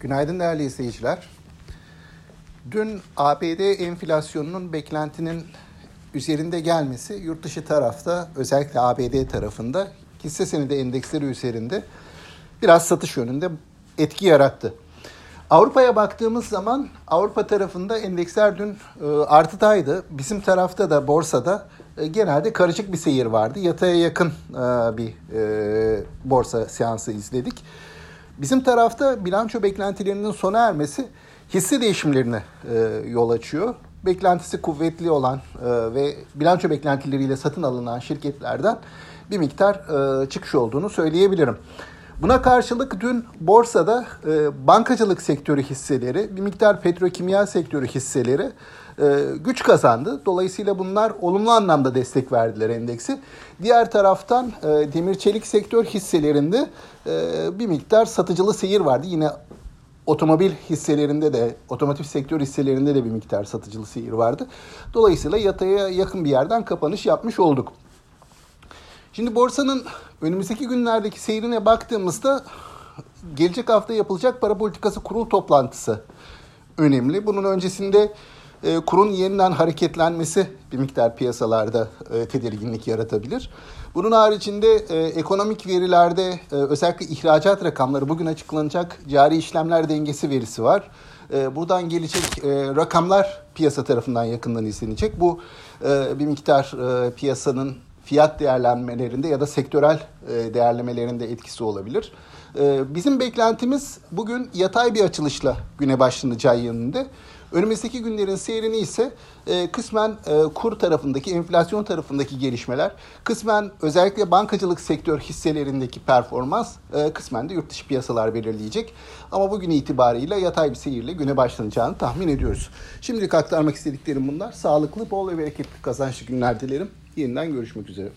Günaydın değerli izleyiciler. Dün ABD enflasyonunun beklentinin üzerinde gelmesi yurt dışı tarafta özellikle ABD tarafında hisse senedi endeksleri üzerinde biraz satış yönünde etki yarattı. Avrupa'ya baktığımız zaman Avrupa tarafında endeksler dün e, artıdaydı. Bizim tarafta da borsada e, genelde karışık bir seyir vardı. Yataya yakın e, bir borsa seansı izledik. Bizim tarafta bilanço beklentilerinin sona ermesi hisse değişimlerine e, yol açıyor. Beklentisi kuvvetli olan e, ve bilanço beklentileriyle satın alınan şirketlerden bir miktar e, çıkış olduğunu söyleyebilirim. Buna karşılık dün borsada e, bankacılık sektörü hisseleri, bir miktar petrokimya sektörü hisseleri e, güç kazandı. Dolayısıyla bunlar olumlu anlamda destek verdiler endeksi. Diğer taraftan e, demir çelik sektör hisselerinde e, bir miktar satıcılı seyir vardı. Yine otomobil hisselerinde de, otomotiv sektör hisselerinde de bir miktar satıcılı seyir vardı. Dolayısıyla yataya yakın bir yerden kapanış yapmış olduk. Şimdi borsanın önümüzdeki günlerdeki seyrine baktığımızda gelecek hafta yapılacak para politikası kurul toplantısı önemli. Bunun öncesinde e, kurun yeniden hareketlenmesi bir miktar piyasalarda e, tedirginlik yaratabilir. Bunun haricinde e, ekonomik verilerde e, özellikle ihracat rakamları bugün açıklanacak cari işlemler dengesi verisi var. E, buradan gelecek e, rakamlar piyasa tarafından yakından izlenecek. Bu e, bir miktar e, piyasanın fiyat değerlenmelerinde ya da sektörel e, değerlemelerinde etkisi olabilir. E, bizim beklentimiz bugün yatay bir açılışla güne başlanacağı yönünde. Önümüzdeki günlerin seyrini ise e, kısmen e, kur tarafındaki, enflasyon tarafındaki gelişmeler, kısmen özellikle bankacılık sektör hisselerindeki performans, e, kısmen de yurt dışı piyasalar belirleyecek. Ama bugün itibariyle yatay bir seyirle güne başlanacağını tahmin ediyoruz. Şimdilik aktarmak istediklerim bunlar. Sağlıklı, bol ve bereketli kazançlı günler dilerim. Yeniden görüşmek üzere.